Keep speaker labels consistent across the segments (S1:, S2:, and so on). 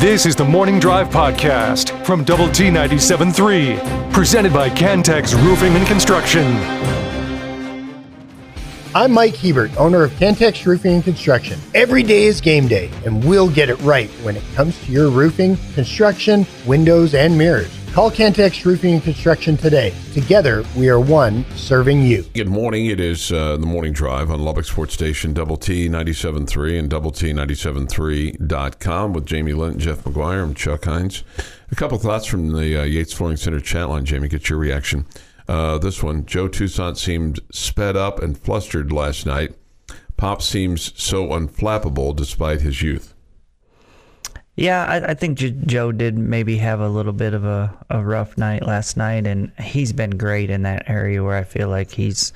S1: This is the Morning Drive Podcast from Double T 97.3, presented by Cantex Roofing and Construction.
S2: I'm Mike Hebert, owner of Cantex Roofing and Construction. Every day is game day, and we'll get it right when it comes to your roofing, construction, windows, and mirrors. Call Cantex Roofing and Construction today. Together, we are one serving you.
S3: Good morning. It is uh, the morning drive on Lubbock Sports Station, Double T 97.3 and Double T 97.3.com with Jamie Lent, Jeff McGuire, and Chuck Heinz. A couple thoughts from the uh, Yates Flooring Center chat line, Jamie. Get your reaction. Uh, this one Joe Toussaint seemed sped up and flustered last night. Pop seems so unflappable despite his youth.
S4: Yeah, I, I think J- Joe did maybe have a little bit of a, a rough night last night, and he's been great in that area where I feel like he's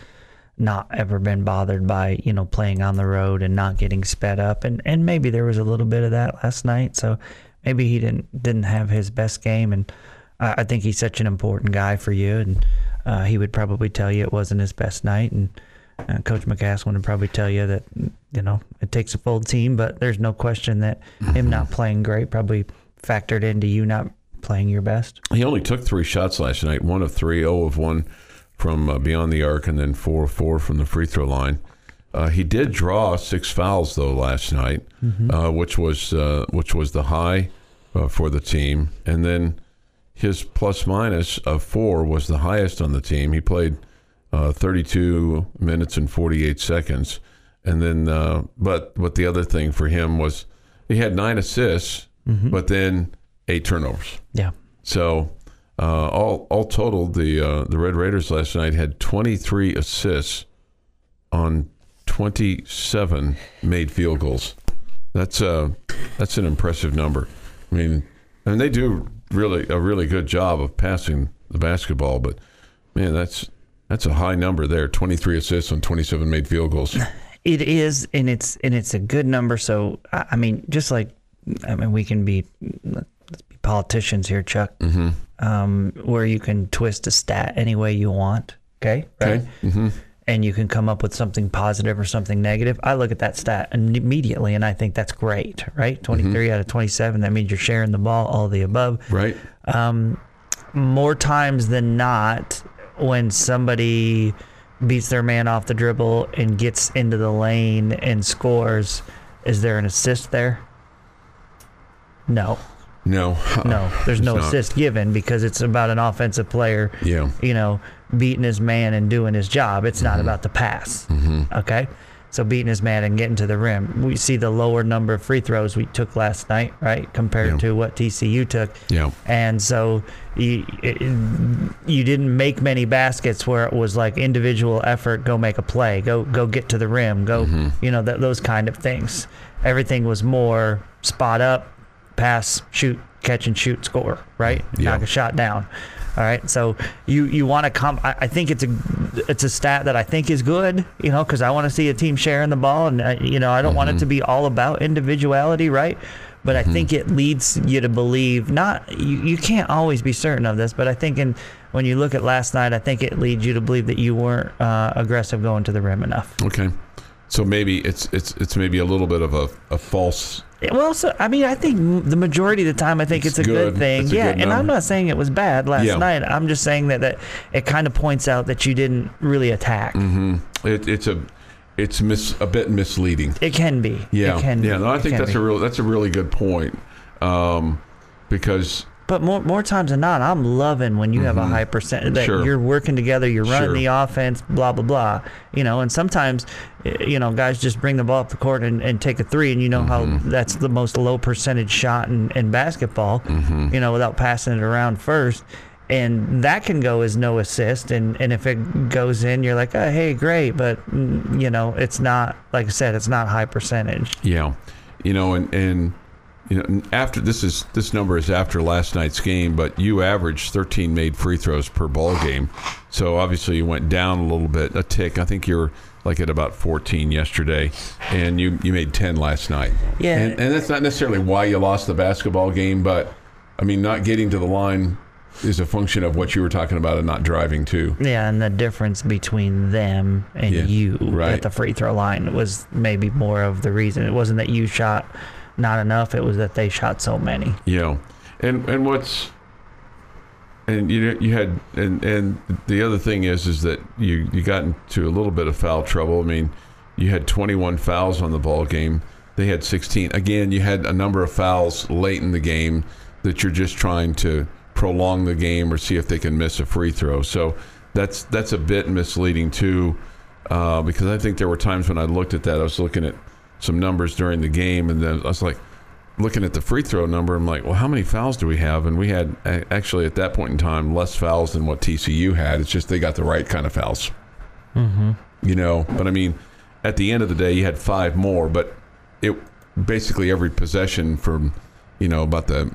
S4: not ever been bothered by you know playing on the road and not getting sped up, and and maybe there was a little bit of that last night, so maybe he didn't didn't have his best game, and I, I think he's such an important guy for you, and uh, he would probably tell you it wasn't his best night, and uh, Coach McCasland would probably tell you that you know it takes a full team, but there's no question that him not playing great probably factored into you not playing your best.
S3: He only took three shots last night, one of three, zero of one from uh, beyond the arc, and then four of four from the free throw line. Uh, he did draw six fouls though last night, uh, which was uh, which was the high uh, for the team, and then his plus minus of four was the highest on the team. He played uh, 32 minutes and 48 seconds, and then uh, but but the other thing for him was he had nine assists, but then eight turnovers.
S4: Yeah.
S3: So uh, all all totaled, the uh, the Red Raiders last night had 23 assists on 27 made field goals. That's uh that's an impressive number. I mean, and they do really a really good job of passing the basketball, but man, that's that's a high number there. 23 assists on 27 made field goals.
S4: It is, and it's and it's a good number. So I mean, just like I mean, we can be let's be politicians here, Chuck. Mm-hmm. Um, where you can twist a stat any way you want. Okay. Right.
S3: Okay. Mm-hmm.
S4: And you can come up with something positive or something negative. I look at that stat immediately, and I think that's great. Right. Twenty
S3: Mm-hmm.
S4: out of twenty-seven. That means you're sharing the ball. All the above.
S3: Right?
S4: um, more times than not, when somebody beats their man off the dribble and gets into the lane and scores, is there an assist there? No,
S3: No. Uh-uh.
S4: no, there's no
S3: not.
S4: assist given because it's about an offensive player,
S3: Yeah.
S4: you know, beating his man and doing his job. It's not mm-hmm. about the pass. Mm-hmm. Okay. So beating his man and getting to the rim. We see the lower number of free throws we took last night, right, compared
S3: Yeah.
S4: to what TCU took.
S3: Yeah.
S4: And so you, it, you didn't make many baskets where it was like individual effort, go make a play, go go get to the rim, go,
S3: Mm-hmm.
S4: you know, that, those kind of things. Everything was more spot up, pass, shoot, catch and shoot, score, right?
S3: Yeah.
S4: Knock a shot down. All right, so you you want to come. I, I think it's a it's a stat that I think is good, you know, because I want to see a team sharing the ball, and I, you know I don't want
S3: Mm-hmm.
S4: it to be all about individuality, right? But I think it leads you to believe not you, you can't always be certain of this, but I think in when you look at last night, I think it leads you to believe that you weren't uh, aggressive going to the rim enough.
S3: Okay. So maybe it's it's it's maybe a little bit of a, a false
S4: Well, so I mean, I think the majority of the time, I think it's,
S3: It's
S4: a good,
S3: good.
S4: thing.
S3: A
S4: yeah,
S3: good
S4: and I'm not saying it was bad last
S3: Yeah.
S4: night. I'm just saying that, that it kind of points out that you didn't really attack.
S3: Mm-hmm. It, it's a it's mis, a bit misleading.
S4: It can be.
S3: Yeah,
S4: It can be.
S3: yeah. No, I think that's
S4: be.
S3: a real that's a really good point. Um, because
S4: But more more times than not, I'm loving when you have a high percent that
S3: Mm-hmm. Sure.
S4: you're working together, you're running
S3: Sure.
S4: the offense, blah blah blah. You know, and sometimes, eh, you know, guys just bring the ball up the court and, and take a three, and you know
S3: Mm-hmm.
S4: how that's the most low percentage shot in, in basketball.
S3: Mm-hmm.
S4: You know, without passing it around first. And that can go as no assist, and, and if it goes in, you're like, oh, hey, great, but mm, you know, it's not like I said, it's not high percentage.
S3: yeah, you know, and and you know, after this is this number is after last night's game, but you averaged 13 made free throws per ball game, so obviously you went down a little bit, a tick. I think you're like at about 14 yesterday, and you you made 10 last night.
S4: Yeah.
S3: and, and that's not necessarily why you lost the basketball game, but I mean, not getting to the line is a function of what you were talking about and not driving too.
S4: Yeah, and the difference between them and
S3: Yeah,
S4: you
S3: right.
S4: at the free throw line was maybe more of the reason. It wasn't that you shot not enough. It was that they shot so many.
S3: Yeah, and and what's and you you had and and the other thing is is that you you got into a little bit of foul trouble. I mean, you had 21 fouls on the ball game. They had 16. Again, you had a number of fouls late in the game that you're just trying to prolong the game or see if they can miss a free throw. So that's that's a bit misleading too, uh, because I think there were times when I looked at that. I was looking at some numbers during the game, and then I was like looking at the free throw number. I'm like, well, how many fouls do we have? And we had actually at that point in time less fouls than what TCU had. It's just they got the right kind of fouls. Mm-hmm. You know, but I mean, at the end of the day, you had five more, but it basically every possession from you know about the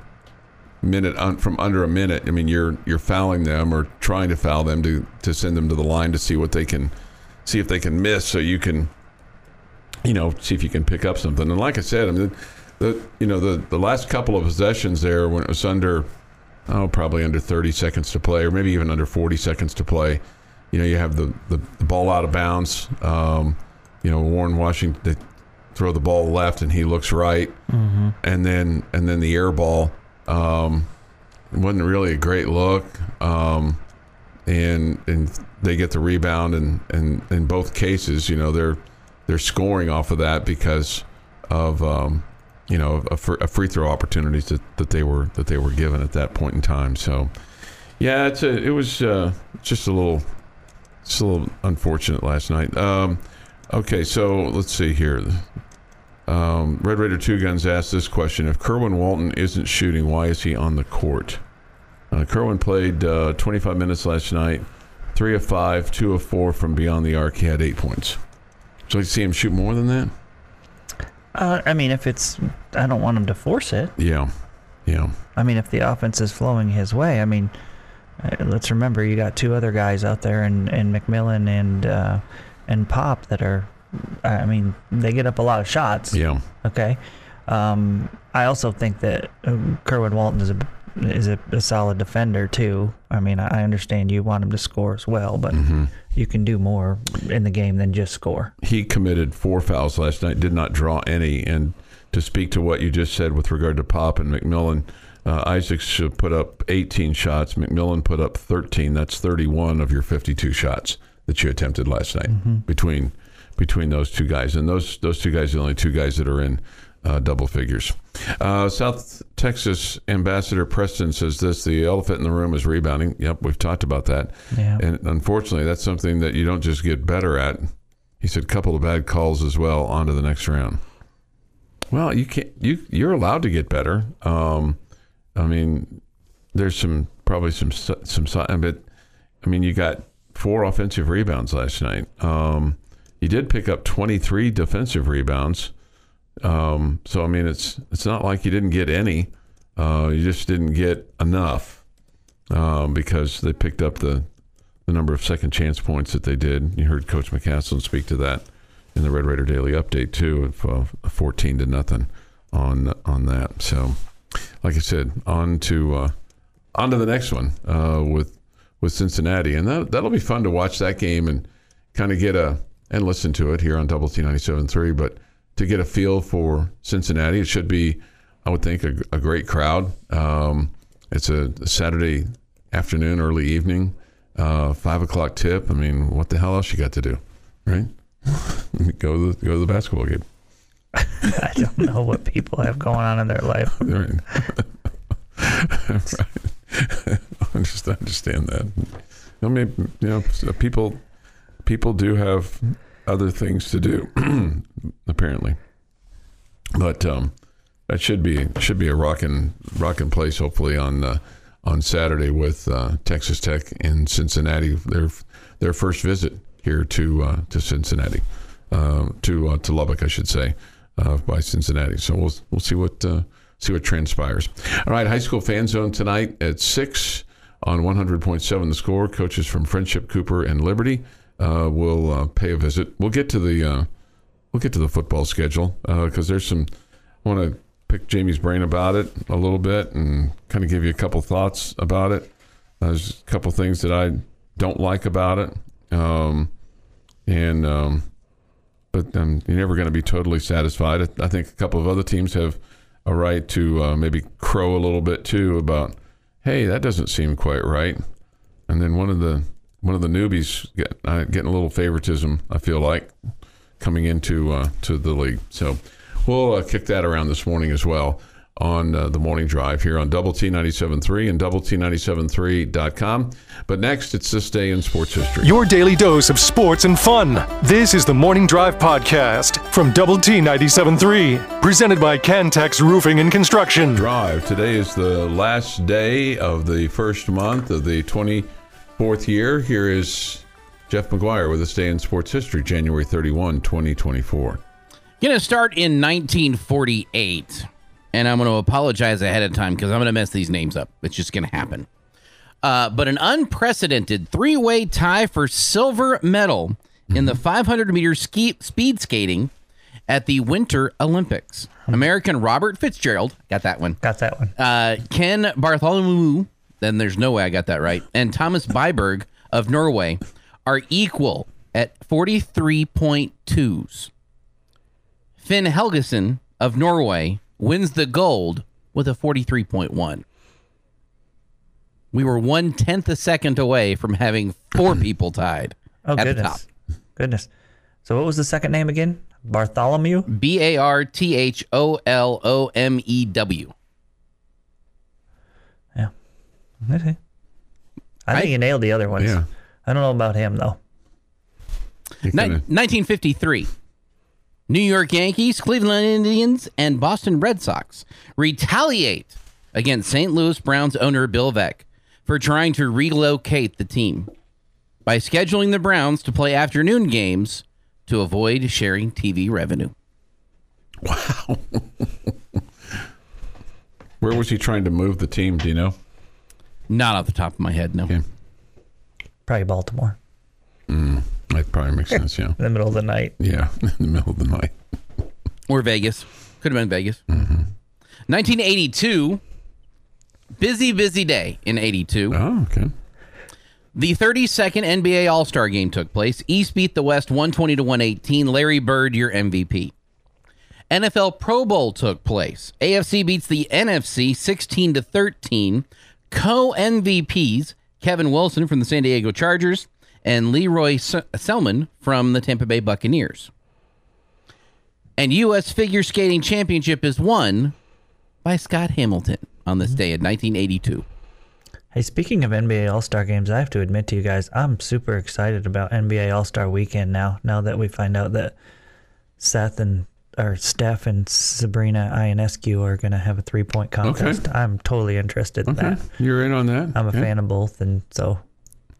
S3: minute un, from under a minute. I mean, you're you're fouling them or trying to foul them to to send them to the line to see what they can see if they can miss, so you can you know see if you can pick up something. And like I said, I mean, the you know the the last couple of possessions there when it was under oh probably under 30 seconds to play or maybe even under 40 seconds to play. You know, you have the, the, the ball out of bounds. Um, you know, Warren Washington they throw the ball left and he looks right, mm-hmm. and then and then the air ball um, wasn't really a great look. Um, and and they get the rebound, and, and in both cases, you know, they're they're scoring off of that because of um, you know a, a, free throw opportunities that, that they were that they were given at that point in time. So yeah, it's a it was uh, just a little it's a little unfortunate last night. Um, okay, so let's see here. Um, Red Raider Two Guns asked this question: If Kerwin Walton isn't shooting, why is he on the court? Uh, Kerwin played uh, 25 minutes last night, three of five, two of four from beyond the arc. He had eight points. So you see him shoot more than that?
S4: Uh, I mean, if it's, I don't want him to force it.
S3: Yeah, yeah.
S4: I mean, if the offense is flowing his way, I mean, uh, let's remember you got two other guys out there, and and McMillian and uh, and Pop that are I mean, they get up a lot of shots.
S3: Yeah.
S4: Okay. Um, I also think that uh, Kerwin Walton is a is a, a, solid defender too. I mean, I understand you want him to score as well, but mm-hmm. you can do more in the game than just score.
S3: He committed four fouls last night, did not draw any. And to speak to what you just said with regard to Pop and McMillian, uh, Isaacs put up 18 shots. McMillian put up 13. That's 31 of your 52 shots that you attempted last night mm-hmm. between between those two guys, and those those two guys are the only two guys that are in uh, double figures. Uh, South Texas Ambassador Preston says this: the elephant in the room is rebounding. Yep, we've talked about that,
S4: yeah.
S3: and unfortunately, that's something that you don't just get better at. He said, couple of bad calls as well. On to the next round. Well, you can't. You you're allowed to get better. Um, I mean, there's some probably some some but I mean, you got four offensive rebounds last night. Um, he did pick up 23 defensive rebounds. Um, so I mean, it's it's not like you didn't get any. Uh, you just didn't get enough um, because they picked up the the number of second chance points that they did. You heard Coach McCasland speak to that in the Red Raider Daily Update too, of uh, 14 to nothing on on that. So, like I said, on to uh, on to the next one uh, with with Cincinnati, and that that'll be fun to watch that game and kind of get a and listen to it here on Double T 97.3. But to get a feel for Cincinnati, it should be, I would think, a, a great crowd. Um, it's a, a, Saturday afternoon, early evening, uh, five o'clock tip. I mean, what the hell else you got to do, right? go to the, go to the basketball game.
S4: I don't know what people have going on in their life. right.
S3: I just understand that. I mean, you know, people people do have other things to do, apparently. But um, that should be should be a rocking rocking place. Hopefully on uh, on Saturday with uh, Texas Tech in Cincinnati. Their their first visit here to uh, to Cincinnati, uh, to uh, to Lubbock, I should say, uh, by Cincinnati. So we'll we'll see what see what transpires. All right, high school fan zone tonight at six on 100.7 the score. Coaches from Friendship, Cooper, and Liberty uh, will uh, pay a visit. We'll get to the uh, we'll get to the football schedule because uh, there's some. I want to pick Jamie's brain about it a little bit and kind of give you a couple thoughts about it. There's a couple things that I don't like about it, um, and um, but um, you're never going to be totally satisfied. I think a couple of other teams have a right to uh, maybe crow a little bit too about, hey, that doesn't seem quite right. And then one of the one of the newbies get, uh, getting a little favoritism. I feel like coming into uh, to the league. So we'll uh, kick that around this morning as well on uh, the morning drive here on Double T 97.3 and Double T 97.3.com. But next, it's this day in sports history.
S1: Your daily dose of sports and fun. This is the Morning Drive Podcast from Double T 97.3, presented by Cantex Roofing and Construction.
S3: Drive. Today is the last day of the first month of the 24th year. Here is Jeff McGuire with this day in sports history, January 31, 2024.
S5: Going to start in 1948 and I'm going to apologize ahead of time because I'm going to mess these names up. It's just going to happen. Uh, but an unprecedented three way tie for silver medal in the 500 meter ski- speed skating at the Winter Olympics. American Robert Fitzgerald, got that one.
S4: Got that one.
S5: Uh, Ken Bartholomew, then there's no way I got that right, and Thomas Byberg of Norway are equal at 43.2s. Finn Helgesen of Norway wins the gold with a 43.1. We were one tenth a second away from having four people tied
S4: Oh,
S5: at the top.
S4: goodness. Goodness. So, what was the second name again? Bartholomew?
S5: B A R T H O L O M E W.
S4: Yeah. Okay. I think
S5: I-
S4: you nailed the other ones.
S3: Yeah.
S4: I don't know about him, though.
S5: Ni-
S3: kinda-
S5: 1953. New York Yankees, Cleveland Indians, and Boston Red Sox retaliate against St. Louis Browns owner Bill Veeck for trying to relocate the team by scheduling the Browns to play afternoon games to avoid sharing TV revenue. Wow.
S3: Where was he trying to move the team? Do you know?
S5: Not off the top of my head, no.
S3: Okay.
S4: Probably Baltimore mm.
S3: That probably makes sense. Yeah.
S4: in the middle of the night.
S3: Yeah. In the middle of the night.
S5: Or Vegas. Could have been Vegas. Mm-hmm. 1982. Busy, busy day in 82.
S3: Oh, okay.
S5: The 32nd NBA All Star game took place. East beat the West 120 to 118. Larry Bird, your MVP. NFL Pro Bowl took place. AFC beats the NFC 16 to 13. Co MVPs Kevin Wilson from the San Diego Chargers and Leroy Selmon from the Tampa Bay Buccaneers. And U.S. Figure Skating Championship is won by Scott Hamilton on this day in 1982.
S4: Hey, speaking of NBA All Star games, I have to admit to you guys, I'm super excited about NBA All Star weekend now. Now that we find out that Seth and or Steph and Sabrina Ionescu are going to have a three point contest, I'm totally interested in
S3: Okay.
S4: that.
S3: You're in on that.
S4: I'm a
S3: Yeah.
S4: fan of both, and so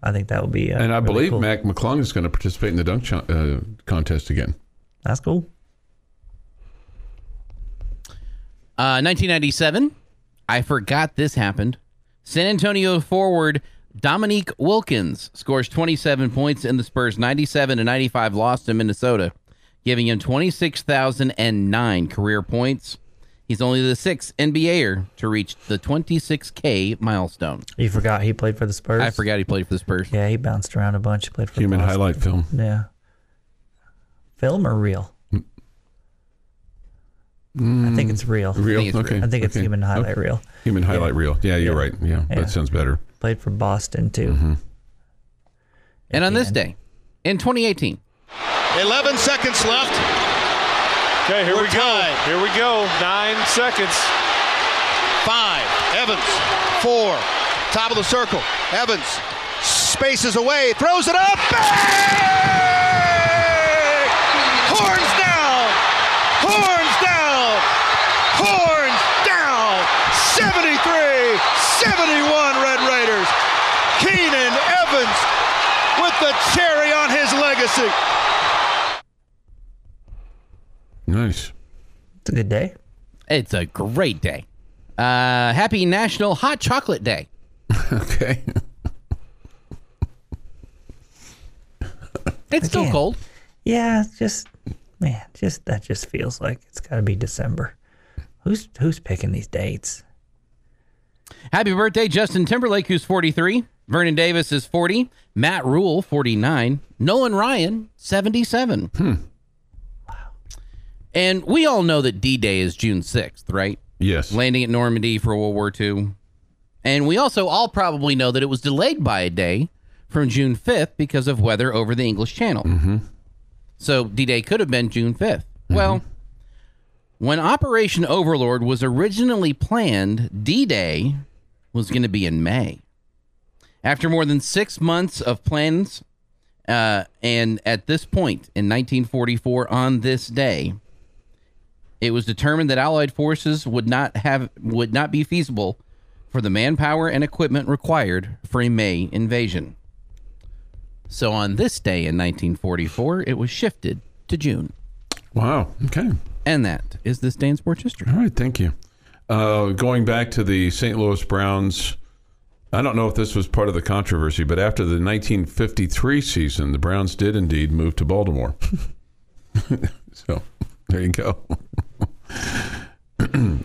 S4: I think that will be. Uh,
S3: And I
S4: really
S3: believe
S4: cool.
S3: Mac McClung is going to participate in the dunk ch- uh, contest again.
S4: That's cool.
S5: Uh, 1997. I forgot this happened. San Antonio forward Dominique Wilkins scores 27 points in the Spurs' 97 to 95 loss to Minnesota, giving him 26,009 career points. He's only the sixth NBAer to reach the 26K milestone.
S4: You forgot he played for the Spurs.
S5: I forgot he played for the Spurs.
S4: Yeah, he bounced around a bunch. He played for
S3: Human
S4: Boston.
S3: highlight film.
S4: Yeah. Film or real? I think it's real.
S3: Real.
S5: it's
S3: okay.
S4: I think it's
S3: okay.
S4: human highlight
S3: Okay.
S4: reel.
S3: Human highlight reel. Yeah, you're right. Yeah,
S4: Yeah.
S3: that sounds better.
S4: Played for Boston too.
S3: Mm-hmm.
S5: And on this
S4: end.
S5: day, in 2018,
S6: 11 seconds left.
S7: Okay, here
S6: We're
S7: we go.
S6: tied.
S7: Here we go. Nine seconds.
S6: Five. Evans. Four. Top of the circle. Evans spaces away. Throws it up. Bang! Horns down. Horns down. Horns down. 73 71 Red Raiders. Keenan Evans with the cherry on his legacy.
S3: Nice.
S4: It's a good day.
S5: it's a great day. Uh, happy National Hot Chocolate Day.
S3: Okay.
S5: It's still cold.
S4: Yeah, just man, just that just feels like it's got to be December. Who's who's picking these dates?
S5: Happy birthday, Justin Timberlake, who's 43. Vernon Davis is 40. Matt Rhule, 49. Nolan Ryan, 77. And we all know that D Day is June 6th, right?
S3: Yes.
S5: Landing at Normandy for World War II. And we also all probably know that it was delayed by a day from June 5th because of weather over the English Channel. Mm-hmm. So D Day could have been June 5th. Well, when Operation Overlord was originally planned, D Day was going to be in May. After more than six months of plans, uh, and at this point in 1944, on this day, it was determined that Allied forces would not have would not be feasible for the manpower and equipment required for a May invasion. So on this day in 1944, it was shifted to June,
S3: Wow. Okay.
S5: and that is this day in sports history.
S3: All right. Thank you. Uh, going back to the St. Louis Browns, I don't know if this was part of the controversy, but after the 1953 season, the Browns did indeed move to Baltimore. so there you go.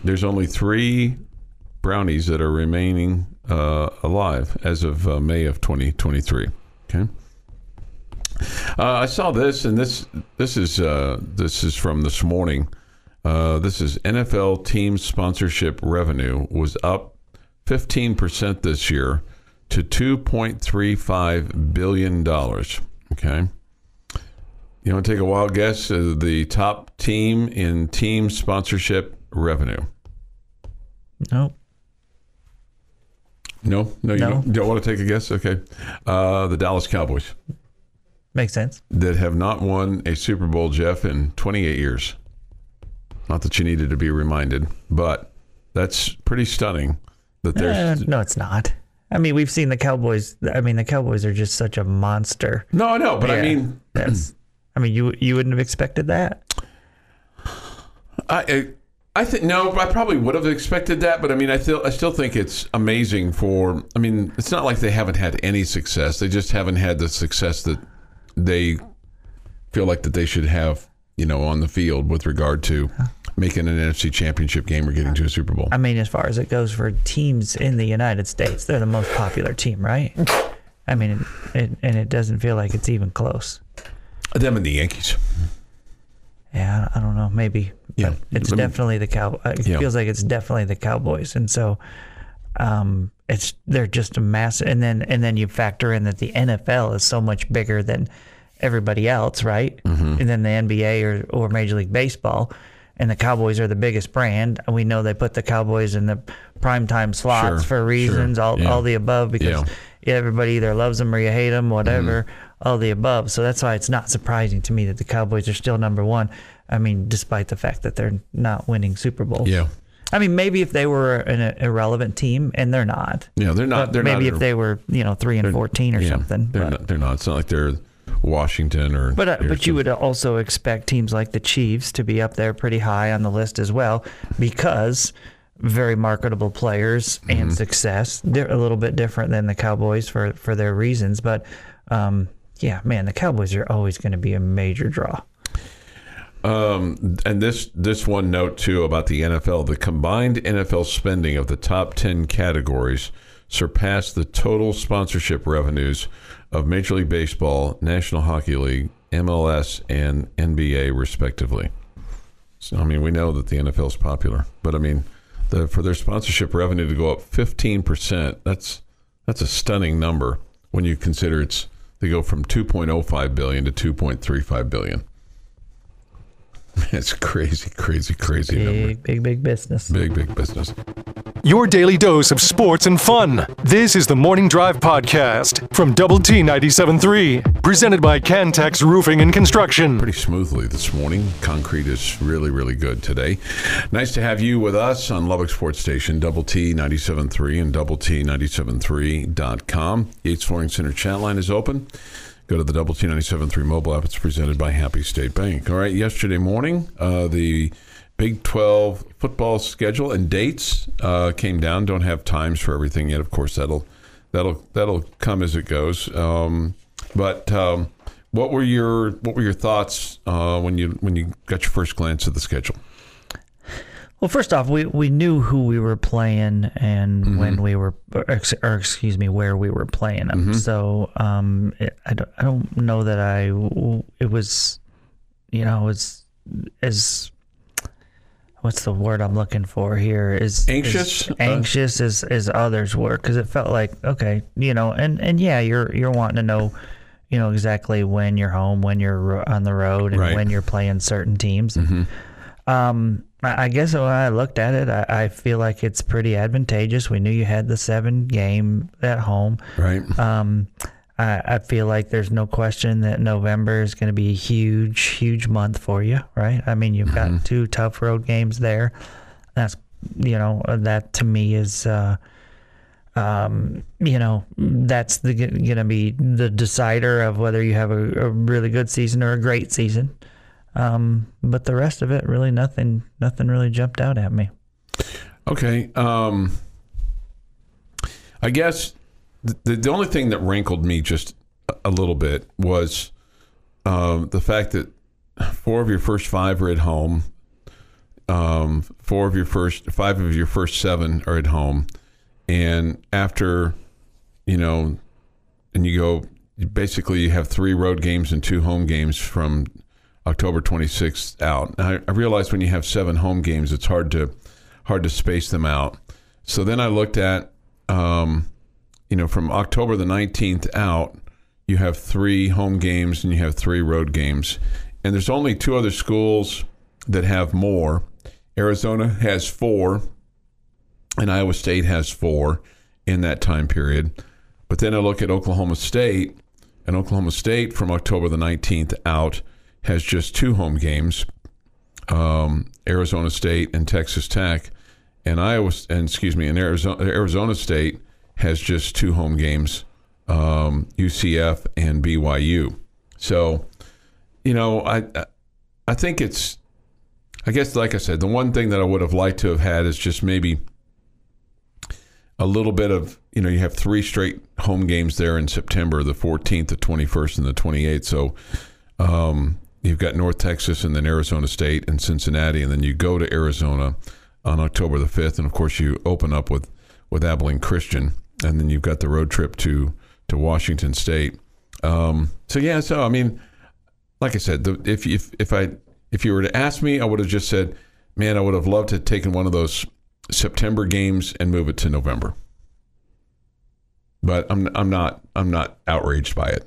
S3: There's only three brownies that are remaining uh, alive as of uh, May of 2023. Okay. Uh, I saw this, and this this is uh, this is from this morning. Uh, this is NFL team sponsorship revenue was up 15% this year to $2.35 billion. Okay. You want to take a wild guess of the top team in team sponsorship revenue?
S4: No.
S3: No, no, you
S4: No.
S3: Don't, don't want to take a guess? Okay. Uh, the Dallas Cowboys
S4: Makes sense.
S3: that have not won a Super Bowl, Jeff, in 28 years. Not that you needed to be reminded, but that's pretty stunning that
S4: Uh,
S3: there's.
S4: no, it's not. I mean, we've seen the Cowboys. I mean, the Cowboys are just such a monster.
S3: no, I know, but I mean,
S4: That's. I mean, you you wouldn't have expected that.
S3: I, I, I think no, I probably would have expected that, but I mean, I still, I still think it's amazing for. I mean, it's not like they haven't had any success; they just haven't had the success that they feel like that they should have, you know, on the field with regard to making an NFC Championship game or getting to a Super Bowl.
S4: I mean, as far as it goes for teams in the United States, they're the most popular team, right? I mean, it, it, and it doesn't feel like it's even close.
S3: Them and the Yankees.
S4: Yeah, I don't know. Maybe.
S3: Yeah,
S4: But it's
S3: let me-
S4: definitely the cow. uh, It
S3: Yeah.
S4: feels like it's definitely the Cowboys, and so um, it's they're just a massive. And then and then you factor in that the NFL is so much bigger than everybody else, right?
S3: Mm-hmm.
S4: And then the NBA or or Major League Baseball, and the Cowboys are the biggest brand. We know they put the Cowboys in the primetime slots
S3: Sure,
S4: for
S3: sure,
S4: reasons, all
S3: yeah.
S4: all the above, because
S3: Yeah.
S4: everybody either loves them or you hate them, whatever,
S3: Mm-hmm.
S4: All the above. So that's why it's not surprising to me that the Cowboys are still number one. I mean, despite the fact that they're not winning Super Bowls.
S3: Yeah,
S4: I mean, maybe if they were an irrelevant team, and they're not.
S3: yeah, they're not. They're
S4: maybe
S3: not,
S4: if they were, you know, three and fourteen or
S3: yeah,
S4: something.
S3: They're not. They're not. It's not like they're Washington or.
S4: but, uh, but you would also expect teams like the Chiefs to be up there pretty high on the list as well, because very marketable players
S3: Mm-hmm.
S4: and success. They're a little bit different than the Cowboys for for their reasons, but um, yeah, man, the Cowboys are always going to be a major draw.
S3: Um, and this this one note too about the NFL: the combined NFL spending of the top ten categories surpassed the total sponsorship revenues of Major League Baseball, National Hockey League, MLS, and NBA, respectively. So I mean, we know that the NFL is popular, but I mean, the, for their sponsorship revenue to go up fifteen percent, that's that's a stunning number when you consider it's they go from two point oh five billion to two point three five billion. It's crazy, crazy, crazy number.
S4: Big, big, big business.
S3: Big, big business.
S1: Your daily dose of sports and fun. This is the Morning Drive Podcast from Double T 97.3, presented by Cantex Roofing and Construction.
S3: Pretty smoothly this morning. Concrete is really, really good today. Nice to have you with us on Lubbock Sports Station, Double T 97.3 and Double T 97.3.com. Yates Flooring Center chat line is open. Go to the Double T 97.3 mobile app. It's presented by Happy State Bank. All right, yesterday morning, uh, the Big 12 football schedule and dates uh, came down. Don't have times for everything yet. Of course, that'll that'll that'll come as it goes. Um, but um, what were your what were your thoughts uh, when you when you got your first glance at the schedule?
S4: Well, first off, we, we knew who we were playing and
S3: Mm-hmm.
S4: when we were, or, or excuse me, where we were playing them.
S3: Mm-hmm.
S4: So um, it, I, don't, I don't know that I, it was, you know, it was as what's the word I'm looking for here is
S3: Anxious?
S4: is
S3: Uh,
S4: anxious as as others were because it felt like okay, you know, and and yeah, you're you're wanting to know, you know, exactly when you're home, when you're on the road, and
S3: Right. Mm-hmm.
S4: when you're playing certain teams. Um, I I guess when I looked at it, I, I feel like it's pretty advantageous. We knew you had the seven game at home.
S3: Right.
S4: Um, I, I feel like there's no question that November is going to be a huge, huge month for you, right? I mean, you've
S3: Mm-hmm.
S4: got two tough road games there. That's, you know, that to me is, uh, um, you know, that's the going to be the decider of whether you have a, a really good season or a great season. Um, but the rest of it, really, nothing, nothing really jumped out at me.
S3: Okay. Um, I guess the, the only thing that rankled me just a- little bit was um, the fact that four of your first five are at home. Um, four of your first, five of your first seven are at home. And after, you know, and you go, basically you have three road games and two home games from October 26th out. I, I realize when you have seven home games, it's hard to hard to space them out. So then I looked at, um, you know, from October the 19th out, you have three home games and you have three road games, and there's only two other schools that have more. Arizona has four, and Iowa State has four in that time period. But then I look at Oklahoma State, and Oklahoma State from October the 19th out has just two home games um, Arizona State and Texas Tech. And Iowa, and excuse me, and Arizona, Arizona State has just two home games um, UCF and BYU. So, you know, I, I think it's, I guess, like I said, the one thing that I would have liked to have had is just maybe a little bit of you know you have three straight home games there in September, the 14th, the 21st, and the 28th. So um, you've got North Texas and then Arizona State and Cincinnati, and then you go to Arizona on October the 5th, and of course you open up with with Abilene Christian, and then you've got the road trip to to Washington State. Um, so yeah, so I mean, like I said, the, if if if I if you were to ask me, I would have just said, man, I would have loved to have taken one of those September games and move it to November. But I'm I'm not I'm not outraged by it.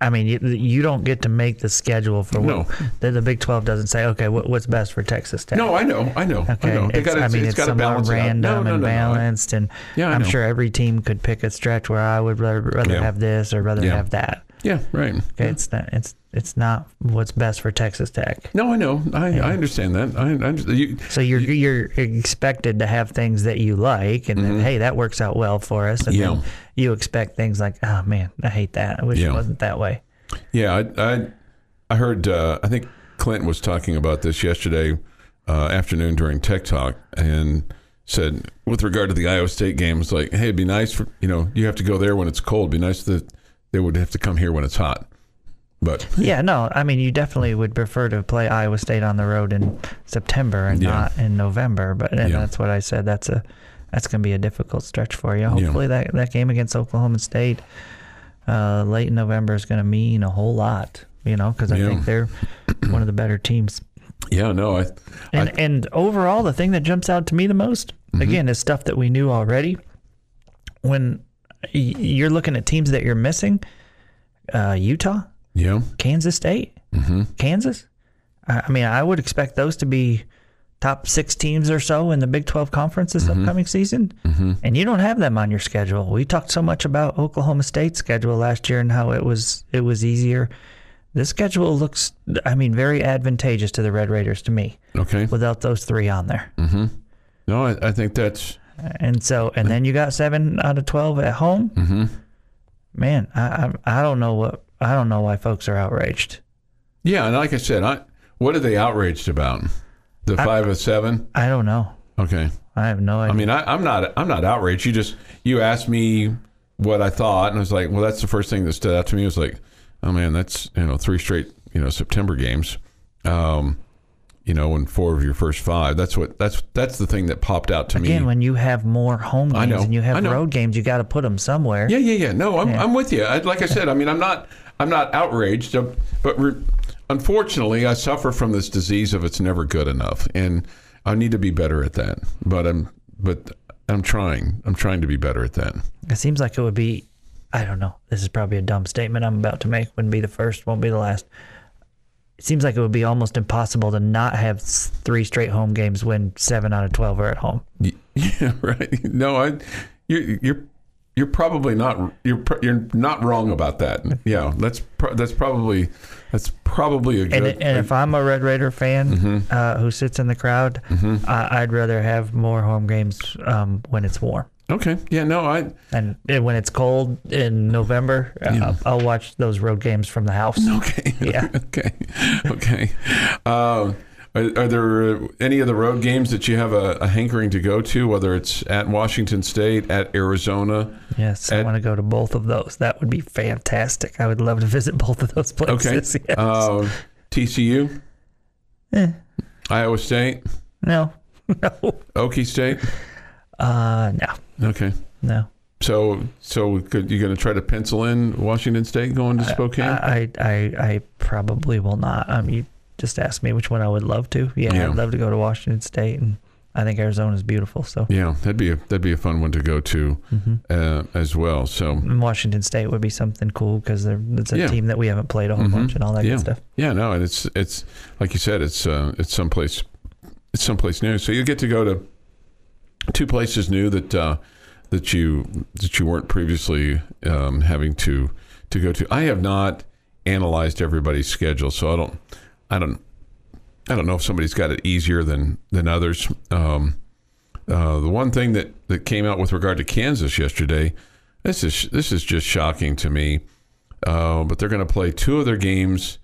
S4: I mean, you, you don't get to make the schedule for
S3: No.
S4: what the, the Big Twelve doesn't say. Okay, what, what's best for Texas Tech?
S3: No, I know, I know,
S4: Okay,
S3: I know.
S4: It's,
S3: gotta-
S4: I mean,
S3: it's
S4: it's,
S3: gotta
S4: somewhat
S3: balance it out.
S4: random
S3: No, no,
S4: and
S3: no, no, I-
S4: balanced, and
S3: Yeah, I
S4: I'm
S3: know.
S4: sure every team could pick a stretch where I would rather, rather
S3: Yeah.
S4: have this or rather
S3: Yeah.
S4: have that.
S3: Yeah, right.
S4: Okay, it's not it's it's not what's best for Texas Tech.
S3: No, I know. I, I understand that. I, I understand. You,
S4: So you're you're expected to have things that you like, and then hey, that works out well for us. And
S3: Mm-hmm. Yeah.
S4: then you expect things like, oh man, I hate that. I wish
S3: Yeah.
S4: it wasn't that way.
S3: Yeah, I I, I heard. Uh, I think Clinton was talking about this yesterday uh, afternoon during Tech Talk, and said with regard to the Iowa State game, it's like, hey, it'd be nice for you know you have to go there when it's cold. It'd be nice that they would have to come here when it's hot. But
S4: Yeah, no, I mean, you definitely would prefer to play Iowa State on the road in September and
S3: Yeah.
S4: not in November. But and
S3: Yeah.
S4: that's what I said. That's a that's going to be a difficult stretch for you. Hopefully, that that game against Oklahoma State uh, late in November is going to mean a whole lot. You know, because I
S3: Yeah.
S4: think they're one of the better teams.
S3: yeah, no, I,
S4: And
S3: I
S4: and overall, the thing that jumps out to me the most,
S3: Mm-hmm.
S4: again, is stuff that we knew already. When you're looking at teams that you're missing, uh, Utah,
S3: yeah,
S4: Kansas State,
S3: Mm-hmm.
S4: Kansas. I mean, I would expect those to be top six teams or so in the Big 12 conference this
S3: Mm-hmm.
S4: upcoming season. And you don't have them on your schedule. We talked so much about Oklahoma State's schedule last year and how it was it was easier. This schedule looks, I mean, very advantageous to the Red Raiders to me
S3: okay.
S4: without those three on there.
S3: No, I, I think that's
S4: And so, and then you got seven out of 12 at home. Mm-hmm. Man, I, I I don't know what I don't know why folks are outraged.
S3: yeah. And like I said, I what are they outraged about? The five of seven.
S4: I don't know.
S3: Okay.
S4: I have no idea.
S3: I mean, I, I'm not. I'm not outraged. You just you asked me what I thought, and I was like, well, that's the first thing that stood out to me. It was like, oh man, that's you know three straight you know September games, um, you know, and four of your first five. That's what that's that's the thing that popped out to
S4: Again,
S3: me.
S4: Again, when you have more home games
S3: know,
S4: and you have road games, you got to put them somewhere.
S3: Yeah, yeah, yeah. No, I'm,
S4: Yeah.
S3: I'm with you. I, like I said, I mean, I'm not I'm not outraged, uh, but re, unfortunately, I suffer from this disease of it's never good enough, and I need to be better at that. But I'm, but I'm trying. I'm trying to be better at that.
S4: It seems like it would be, I don't know. This is probably a dumb statement I'm about to make. Wouldn't be the first, won't be the last. It seems like it would be almost impossible to not have three straight home games when seven out of 12 are at home.
S3: Yeah, right. No, I, you're you're you're probably not you're you're not wrong about that. Yeah, that's pro- that's probably that's probably a good.
S4: And, and if I'm a Red Raider fan uh, who sits in the crowd, I, I'd rather have more home games um, when it's warm.
S3: Okay, yeah, no, I
S4: And and when it's cold in November, uh, I'll watch those road games from the house.
S3: okay,
S4: Yeah.
S3: okay, okay. Um, are, are there any of the road games that you have a, a hankering to go to? Whether it's at Washington State, at Arizona.
S4: Yes, I want to go to both of those. That would be fantastic. I would love to visit both of those
S3: Okay,
S4: places. Yes.
S3: uh, TCU,
S4: Eh,
S3: Iowa State,
S4: no, no,
S3: Okie State.
S4: Uh, no,
S3: Okay.
S4: no.
S3: So, so could you going to try to pencil in Washington State going to Spokane?
S4: I, I, I probably will not. Um, you just asked me which one I would love to. Yeah,
S3: Yeah.
S4: I'd love to go to Washington State, and I think Arizona is beautiful. So
S3: yeah, that'd be a that'd be a fun one to go to
S4: Mm-hmm.
S3: uh, as well. So,
S4: And Washington State would be something cool because it's a
S3: Yeah.
S4: team that we haven't played a whole bunch and all that
S3: yeah,
S4: good stuff.
S3: yeah, no, and it's it's like you said, it's uh, it's someplace it's someplace new. So you get to go to two places new that uh, that you that you weren't previously um, having to to go to. I have not analyzed everybody's schedule, so I don't I don't I don't know if somebody's got it easier than than others. Um, uh, the one thing that, that came out with regard to Kansas yesterday, this is this is just shocking to me. Uh, but they're going to play two of their games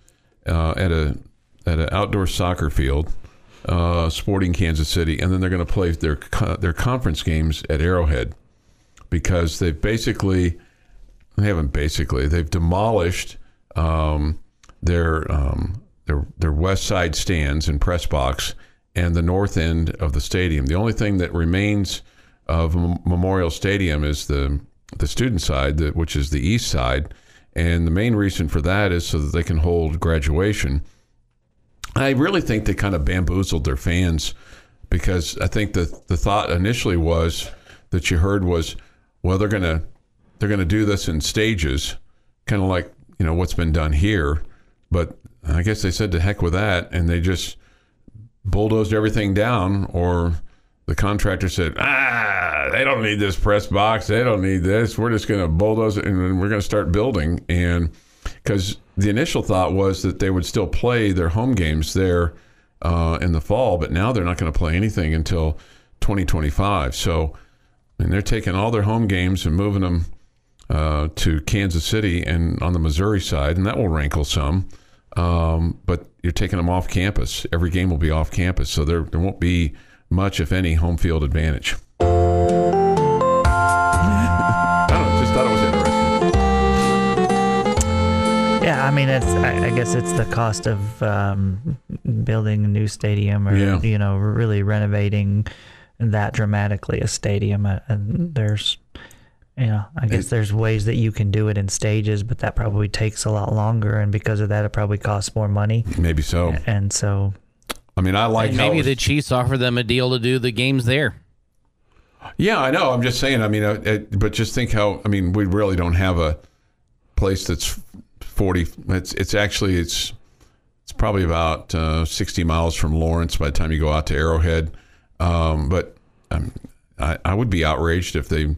S3: uh, at a at an outdoor soccer field, uh, Sporting Kansas City, and then they're going to play their their conference games at Arrowhead because they've basically they haven't basically they've demolished um, their um, their their west side stands and press box and the north end of the stadium. The only thing that remains of Mem- Memorial Stadium is the the student side, that which is the east side, and the main reason for that is so that they can hold graduation. I really think they kind of bamboozled their fans because I think the the thought initially was that you heard was, well, they're gonna they're gonna do this in stages, kind of like you know what's been done here, but I guess they said to heck with that, and they just bulldozed everything down, or the contractor said, ah, they don't need this press box, they don't need this. We're just gonna bulldoze it, and we're gonna start building, and because the initial thought was that they would still play their home games there uh, in the fall, but now they're not going to play anything until 2025. So, I mean, they're taking all their home games and moving them uh, to Kansas City and on the Missouri side, and that will rankle some. Um, but you're taking them off campus. Every game will be off campus, so there there won't be much, if any, home field advantage.
S4: Yeah, I mean, it's. I, I guess it's the cost of um, building a new stadium, or
S3: Yeah.
S4: you know, really renovating that dramatically a stadium. Uh, And there's, you know, I guess
S3: It-
S4: there's ways that you can do it in stages, but that probably takes a lot longer, and because of that, it probably costs more money.
S3: Maybe so.
S4: And so,
S3: I mean, I like
S5: And
S3: how
S5: maybe
S3: was-
S5: the Chiefs offer them a deal to do the games there.
S3: Yeah, I know. I'm just saying. I mean, uh, it, but just think how. I mean, we really don't have a place that's 40. It's it's actually it's it's probably about uh, 60 miles from Lawrence by the time you go out to Arrowhead. Um, but um, I, I would be outraged if they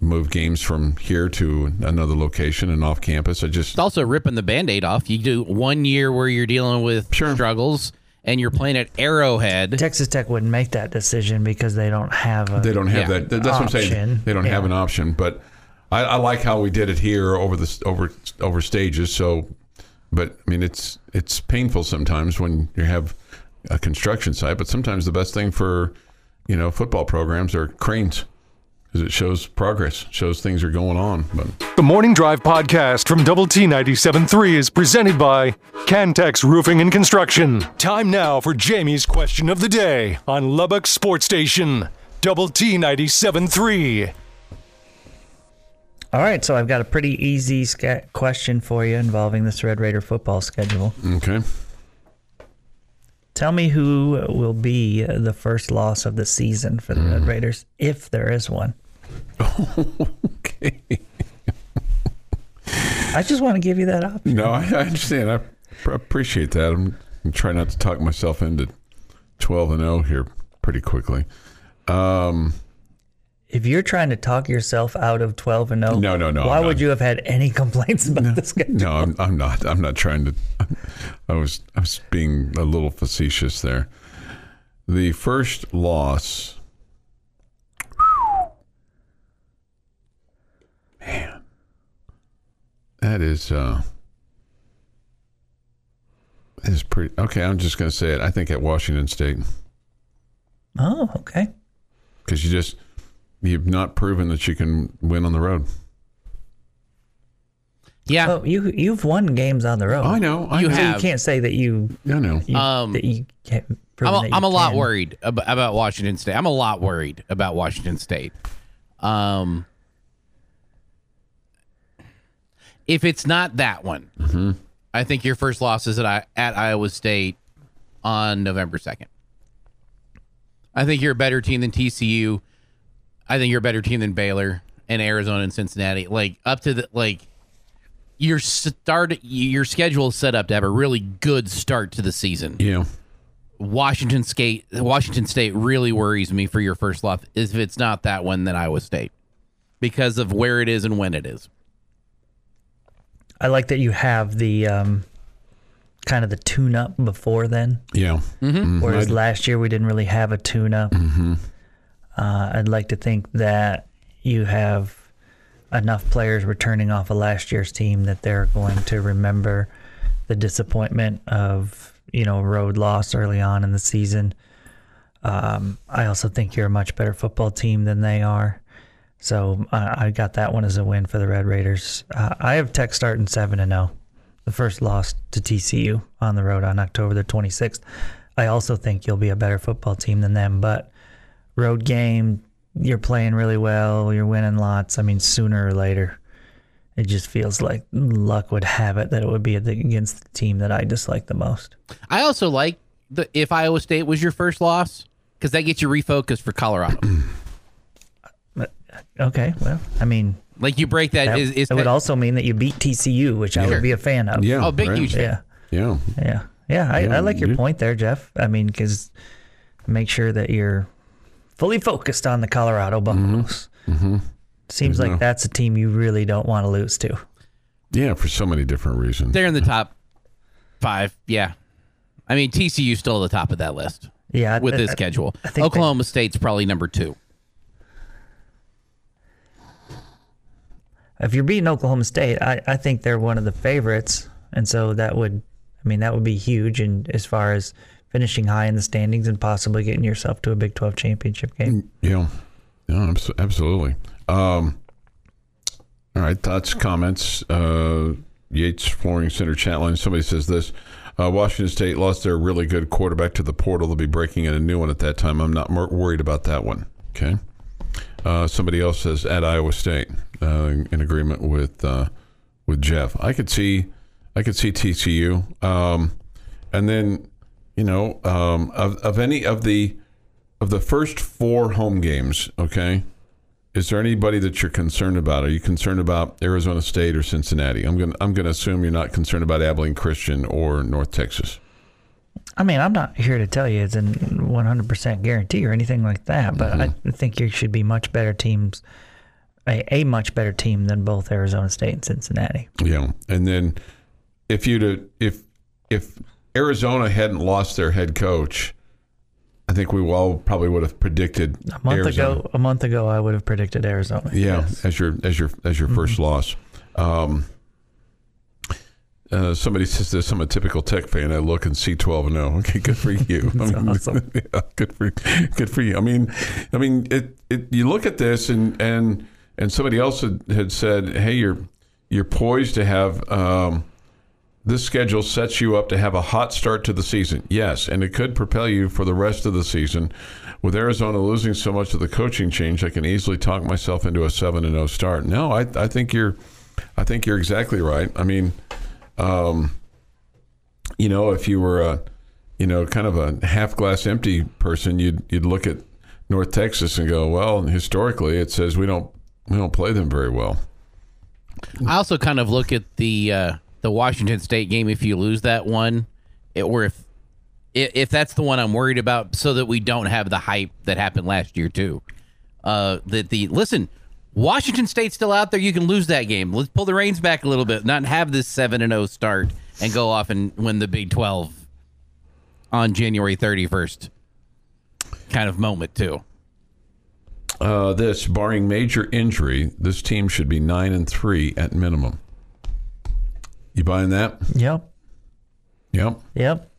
S3: move games from here to another location and off campus. I just
S5: It's also ripping the band aid off. You do one year where you're dealing with
S3: Sure.
S5: struggles and you're playing at Arrowhead.
S4: Texas Tech wouldn't make that decision because they don't have a.
S3: they don't have
S5: Yeah.
S3: that. That's what I'm saying. They don't have an option. But I, I like how we did it here over the over over stages. So, but I mean, it's it's painful sometimes when you have a construction site. But sometimes the best thing for you know football programs are cranes because it shows progress, shows things are going on. But
S1: The Morning Drive podcast from Double T 97.3 is presented by Cantex Roofing and Construction. Time now for Jamie's question of the day on Lubbock Sports Station. Double T 97.3.
S4: All right, so I've got a pretty easy sca- question for you involving this Red Raider football schedule.
S3: okay,
S4: Tell me who will be the first loss of the season for the
S3: Mm.
S4: Red Raiders, if there is one.
S3: Okay.
S4: I just want to give you that option.
S3: No, I, I understand. I pr- appreciate that. I'm, I'm trying not to talk myself into 12 and 0 here pretty quickly. Um,
S4: If you're trying to talk yourself out of 12 and 0,
S3: No, no, no,
S4: Why would you have had any complaints about this schedule?
S3: no, I'm, I'm not. I'm not trying to. I was I was being a little facetious there. The first loss. Man, that is uh, that is pretty. Okay, I'm just going to say it. I think at Washington State.
S4: Oh, okay.
S3: because you just you've not proven that you can win on the road.
S5: Yeah.
S4: Oh, you you've won games on the road.
S3: I know. I
S5: You
S3: know.
S4: So you can't say that you,
S3: I know.
S4: you
S5: Um,
S4: that you can't. prove
S5: I'm
S4: that
S5: a,
S4: you
S5: I'm a lot worried ab- about Washington State. I'm a lot worried about Washington State. Um, if it's not that one,
S3: Mm-hmm.
S5: I think your first loss is at, I- at Iowa State on November 2nd. I think you're a better team than TCU. I think you're a better team than Baylor and Arizona and Cincinnati. Like up to the like your start your schedule is set up to have a really good start to the season.
S3: Yeah.
S5: Washington State Washington State really worries me for your first loss if it's not that one then Iowa State because of where it is and when it is.
S4: I like that you have the um, kind of the tune up before then.
S3: Yeah. Mm-hmm. Mm-hmm.
S4: Whereas last year we didn't really have a tune up. Mm-hmm. Uh, I'd like to think that you have enough players returning off of last year's team that they're going to remember the disappointment of you know road loss early on in the season. Um, I also think you're a much better football team than they are. So uh, I got that one as a win for the Red Raiders. Uh, I have Tech starting seven and zero, the first loss to TCU on the road on October the 26th. I also think you'll be a better football team than them, but road game, you're playing really well, you're winning lots. I mean, sooner or later, it just feels like luck would have it that it would be against the team that I dislike the most.
S5: I also like the if Iowa State was your first loss because that gets you refocused for Colorado.
S4: Uh, okay, well, I mean,
S5: like you break that
S4: that,
S5: is, is
S4: that would also mean that you beat TCU, which I would be a fan of.
S3: Yeah.
S5: oh big
S3: right.
S5: huge fan.
S4: Yeah.
S3: Yeah.
S4: Yeah, yeah, I,
S3: Yeah,
S4: I like your
S3: you-
S4: point there, Jeff. I mean, because make sure that you're fully focused on the Colorado Buffaloes. Mm-hmm. Seems like
S3: No.
S4: that's a team you really don't want to lose to.
S3: Yeah. For so many different reasons.
S5: They're in the top five. Yeah, I mean TCU's still at the top of that list
S4: Yeah,
S5: with
S4: I-
S5: this
S4: I-
S5: schedule.
S4: I think
S5: Oklahoma State's probably number two.
S4: if you're beating Oklahoma State, I, I think they're one of the favorites, and so that would, I mean, that would be huge. And as far as finishing high in the standings and possibly getting yourself to a Big Twelve championship game.
S3: Yeah. Yeah. Absolutely. Um, all right. Thoughts, comments. Uh, Yates Flooring Center chat line. Somebody says this. Uh, Washington State lost their really good quarterback to the portal. They'll be breaking in a new one at that time. I'm not more worried about that one. Okay. Uh, somebody else says at Iowa State, uh, in agreement with uh, with Jeff. I could see, I could see TCU, um, and then you know um, of of any of the of the first four home games. Okay, is there anybody that you're concerned about? Are you concerned about Arizona State or Cincinnati? I'm gonna I'm gonna assume you're not concerned about Abilene Christian or North Texas.
S4: I mean, I'm not here to tell you it's a 100% guarantee or anything like that, but I think you should be much better teams, a, a much better team than both Arizona State and Cincinnati.
S3: Yeah, and then if you to if if Arizona hadn't lost their head coach, I think we all probably would have predicted
S4: A month
S3: Arizona.
S4: ago, a month ago, I would have predicted Arizona.
S3: Yeah,
S4: Yes.
S3: as your as your as your first loss. Um, uh, somebody says this. I'm a typical Tech fan. I look and see 12 and 0. Okay, good for you. I mean,
S4: awesome.
S3: yeah, good for good for you. I mean, I mean, it, it. You look at this and and and somebody else had, had said, "Hey, you're you're poised to have." Um, this schedule sets you up to have a hot start to the season. Yes, and it could propel you for the rest of the season. With Arizona losing so much of the coaching change, I can easily talk myself into a seven and zero start. No, I, I think you're, I think you're exactly right. I mean, um, you know, if you were a, you know, kind of a half glass empty person, you'd you'd look at North Texas and go, well, historically, it says we don't we don't play them very well.
S5: I also kind of look at the uh, the Washington State game. If you lose that one, it, or if if that's the one I'm worried about, so that we don't have the hype that happened last year too. Uh, that the listen, Washington State's still out there. You can lose that game. Let's pull the reins back a little bit, not have this seven and zero start and go off and win the Big Twelve on January 31st. Kind of moment too.
S3: Uh, this, barring major injury, this team should be nine and three at minimum. You buying that?
S4: Yep.
S3: Yep.
S4: Yep.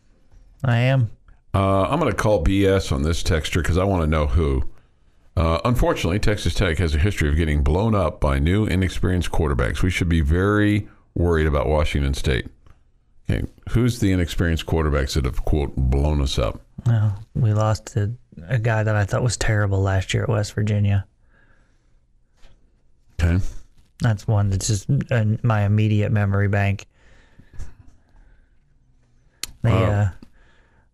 S4: I am.
S3: Uh, I'm going to call BS on this texture because I want to know who. Uh, unfortunately, Texas Tech has a history of getting blown up by new, inexperienced quarterbacks. We should be very worried about Washington State. Okay, who's the inexperienced quarterbacks that have quote blown us up?
S4: Well, we lost to a guy that I thought was terrible last year at West Virginia.
S3: Okay,
S4: That's one that's just in my immediate memory bank. The uh,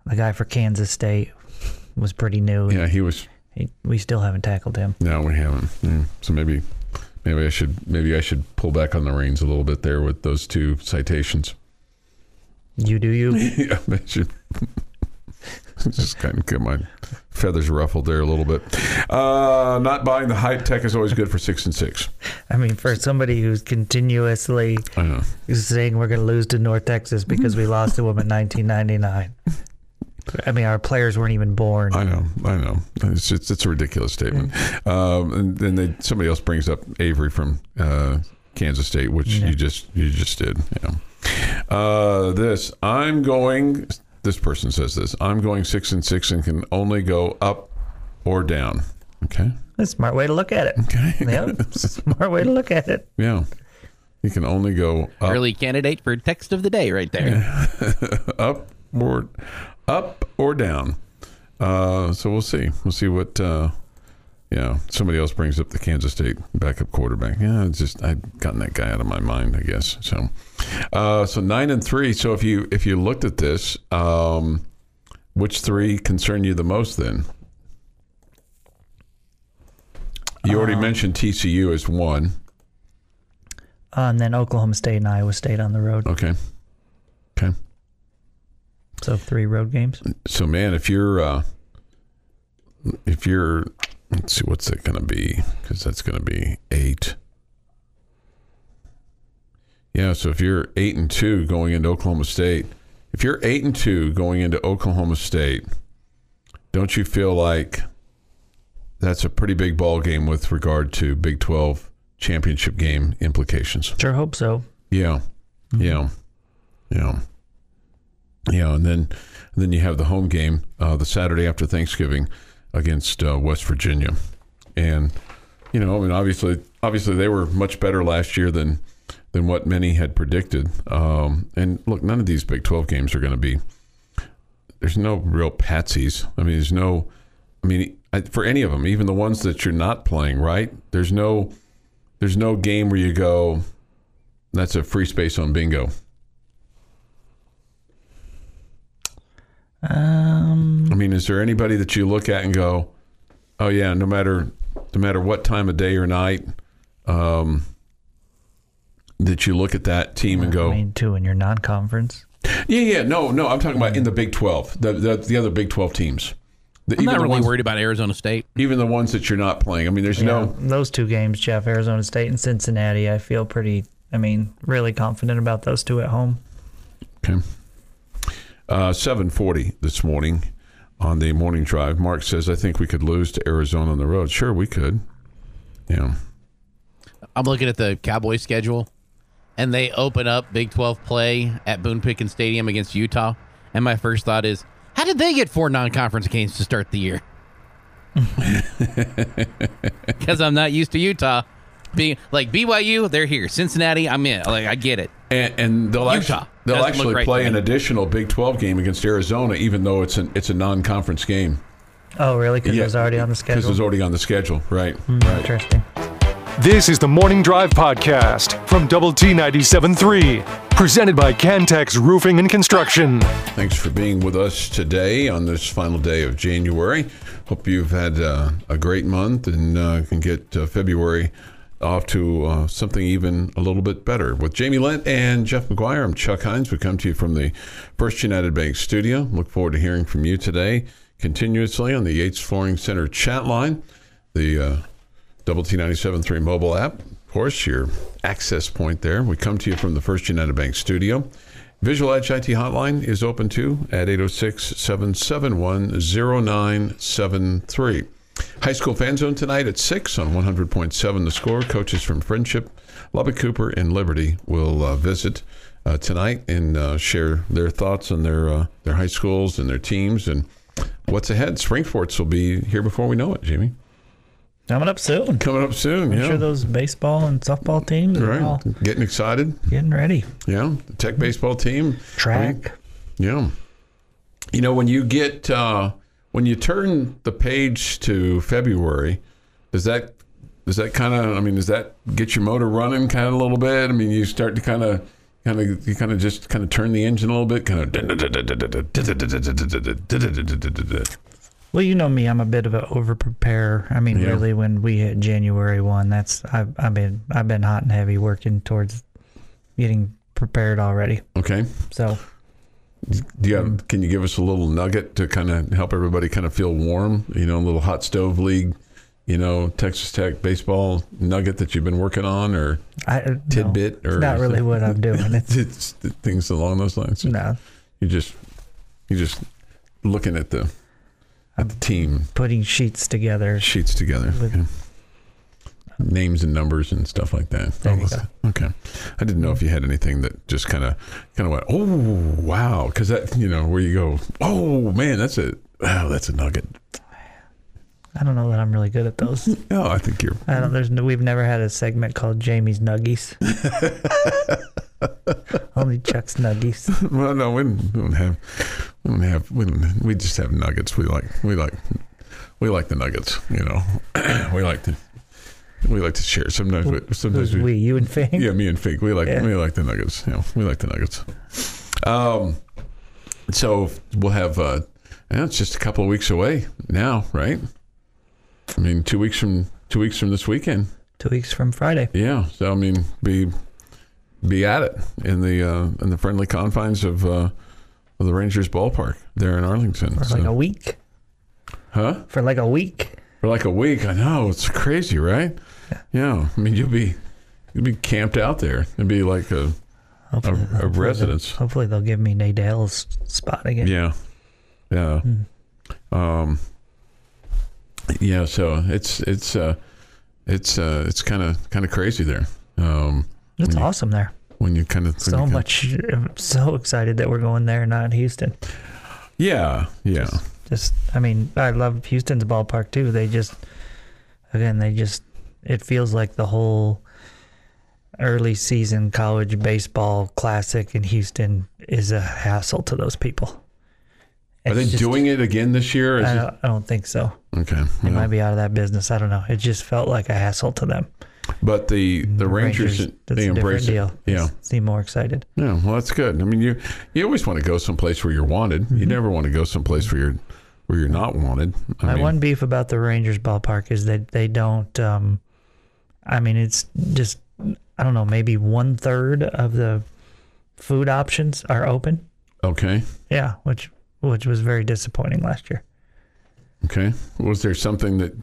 S4: the guy for Kansas State was pretty new.
S3: yeah, he was.
S4: He, we still haven't tackled him.
S3: No, we haven't. Mm, So maybe, maybe I should maybe I should pull back on the reins a little bit there with those two citations.
S4: You do you?
S3: yeah, I should just kind of get my feathers ruffled there a little bit. Uh, not buying the hype tech is always good for six and six.
S4: I mean, for somebody who's continuously saying we're going to lose to North Texas because we lost to them in 1999. I mean, our players weren't even born.
S3: I know, I know. It's just, it's a ridiculous statement. Um, and then they, somebody else brings up Avery from uh, Kansas State, which you just you just did. Yeah. Uh, this I'm going. This person says this. I'm going six and six and can only go up or down. Okay.
S4: That's a smart way to look at it.
S3: Okay.
S4: Yep. smart way to look at it.
S3: Yeah. You can only go up,
S5: Early candidate for text of the day, right there.
S3: up or up or down. Uh, so we'll see. We'll see what. Uh, yeah, somebody else brings up the Kansas State backup quarterback. Yeah, it's just I've gotten that guy out of my mind, I guess. So, uh, so nine and three. So if you if you looked at this, um, which three concern you the most? Then you already mentioned TCU as one.
S4: Uh, and then Oklahoma State and Iowa State on the road.
S3: Okay. Okay.
S4: So three road games.
S3: So man, if you're uh if you're let's see what's it going to be cuz that's going to be 8. Yeah, so if you're 8 and 2 going into Oklahoma State, if you're 8 and 2 going into Oklahoma State, don't you feel like that's a pretty big ball game with regard to Big 12 championship game implications?
S4: Sure hope so.
S3: Yeah, yeah, yeah, yeah. And then, and then you have the home game uh, the Saturday after Thanksgiving against uh, West Virginia, and you know, I mean, obviously, obviously they were much better last year than than what many had predicted. Um, and look, none of these Big Twelve games are going to be. There's no real patsies. I mean, there's no. I mean, I- for any of them, even the ones that you're not playing, right? There's no. There's no game where you go. That's a free space on bingo.
S4: Um,
S3: I mean, is there anybody that you look at and go, "Oh yeah, no matter no matter what time of day or night, um, that you look at that team and go,
S4: I mean, two in your non-conference.
S3: yeah, yeah, no, no, I'm talking about in the Big Twelve, the the, the other Big Twelve teams. The,
S5: I'm not
S3: the
S5: really
S3: ones,
S5: worried about Arizona State.
S3: even the ones that you're not playing. I mean, there's
S4: Yeah,
S3: no,
S4: those two games, Jeff, Arizona State and Cincinnati. I feel pretty. I mean, really confident about those two at home.
S3: Okay. Uh, 740 this morning on the morning drive. Mark says, I think we could lose to Arizona on the road. Sure, we could. Yeah.
S5: I'm looking at the Cowboys schedule, and they open up Big 12 play at Boone Pickens Stadium against Utah. And my first thought is, how did they get four non-conference games to start the year? Because I'm not used to Utah being like BYU. They're here. Cincinnati. I'm in. Like I get it.
S3: And, and they'll
S5: Utah.
S3: actually, they'll actually
S5: right
S3: play an additional Big 12 game against Arizona, even though it's, an, it's a non conference game.
S4: Oh, really? Because
S3: Yeah,
S4: it was already on the schedule.
S3: Because it
S4: schedule.
S3: was already on the schedule. Right.
S4: Hmm,
S3: right.
S4: Interesting.
S1: This is the Morning Drive Podcast from Double T 97.3, presented by Cantex Roofing and Construction.
S3: Thanks for being with us today on this final day of January. Hope you've had uh, a great month and uh, can get uh, February off to uh, something even a little bit better. With Jamie Lent and Jeff McGuire, I'm Chuck Heinz. We come to you from the First United Bank studio. Look forward to hearing from you today continuously on the Yates Flooring Center chat line, the uh, Double T 97.3 mobile app. Of course, your access point there. We come to you from the First United Bank studio. Visual Edge IT hotline is open too at 806 771 0973. High school fan zone tonight at 6 on 100.7 The Score. Coaches from Friendship, Lubbock Cooper, and Liberty will uh, visit uh, tonight and uh, share their thoughts on their, uh, their high schools and their teams and what's ahead. Spring Sports will be here before we know it, Jamie.
S4: Coming up soon.
S3: Coming up soon,
S4: I'm
S3: yeah.
S4: sure those baseball and softball teams are
S3: right.
S4: all
S3: Getting excited.
S4: getting ready.
S3: Yeah. The Tech baseball team.
S4: Track.
S3: Yeah. You know, when you get uh, when you turn the page to February, does that does that kind of I mean, does that get your motor running kind of a little bit? I mean, you start to kind of kind of you kind of just kind of turn the engine a little bit, kind of.
S4: Well, you know me, I'm a bit of an over preparer. I mean,
S3: Yeah.
S4: really, when we hit January one, that's I've, I've been I've been hot and heavy working towards getting prepared already.
S3: Okay.
S4: So
S3: Do you have, can you give us a little nugget to kind of help everybody kind of feel warm? You know, a little hot stove league, you know, Texas Tech baseball nugget that you've been working on, or
S4: I uh, no,
S3: tidbit, or
S4: it's not really what I'm doing. It's
S3: it's things along those lines.
S4: no
S3: You just you just looking at the the team
S4: putting sheets together.
S3: sheets together.
S4: With-
S3: yeah. Names and numbers and stuff like that. Oh, Okay, I didn't know if you had anything that just kind of kind of went, oh wow, because that you know where you go, oh man, that's a wow, that's a nugget.
S4: I don't know that I'm really good at those.
S3: Oh, I think you're.
S4: I don't. There's no. We've never had a segment called Jamie's Nuggies. Only Chuck's Nuggies.
S3: Well, no, we don't, we don't have, we don't have, we don't, we just have nuggets. We like, we like, we like the nuggets. You know, we like to, we like to share. Sometimes, we, sometimes
S4: Who's we? You and Fink.
S3: Yeah, me and Fink. We like
S4: Yeah.
S3: we like the nuggets. Yeah, we like the nuggets. Um, so we'll have. Uh, yeah, it's just a couple of weeks away now, right? I mean, two weeks from two weeks from this weekend.
S4: Two weeks from Friday.
S3: Yeah. So I mean, be be at it in the uh, in the friendly confines of uh, of the Rangers ballpark there in Arlington.
S4: For
S3: So-
S4: like a week.
S3: huh?
S4: For like a week.
S3: For like a week. I know it's crazy, right? Yeah. I mean, you'll be you'll be camped out there. It'd be like a a,
S4: Hopefully,
S3: a
S4: hopefully they'll-
S3: residence.
S4: Hopefully they'll give me Nadel's spot again.
S3: Yeah, yeah,
S4: Hmm.
S3: um, yeah. So it's it's uh, it's uh, it's kind of kind of crazy there. Um,
S4: It's
S3: you-
S4: awesome there.
S3: when you kind of
S4: So much. I'm so excited that we're going there, not Houston.
S3: Yeah, yeah,
S4: Just, I mean, I love Houston's ballpark too. They just, again, they just, it feels like the whole early season college baseball classic in Houston is a hassle to those people.
S3: Are they
S4: just-
S3: doing it again this year?
S4: I don't, I don't think so.
S3: okay,
S4: They
S3: yeah.
S4: might be out of that business. I don't know. It just felt like a hassle to them.
S3: But the the Rangers,
S4: that's
S3: they embrace it.
S4: deal.
S3: Yeah,
S4: seem more excited.
S3: yeah. Well, that's good. I mean, you you always want to go someplace where you're wanted.
S4: Mm-hmm.
S3: You never want to go someplace where you're where you're not wanted. I
S4: My
S3: mean,
S4: one beef about the Rangers ballpark is that they don't. Um, I mean, it's just I don't know. Maybe one third of the food options are open.
S3: okay,
S4: Yeah, which which was very disappointing last year.
S3: okay. Was there something that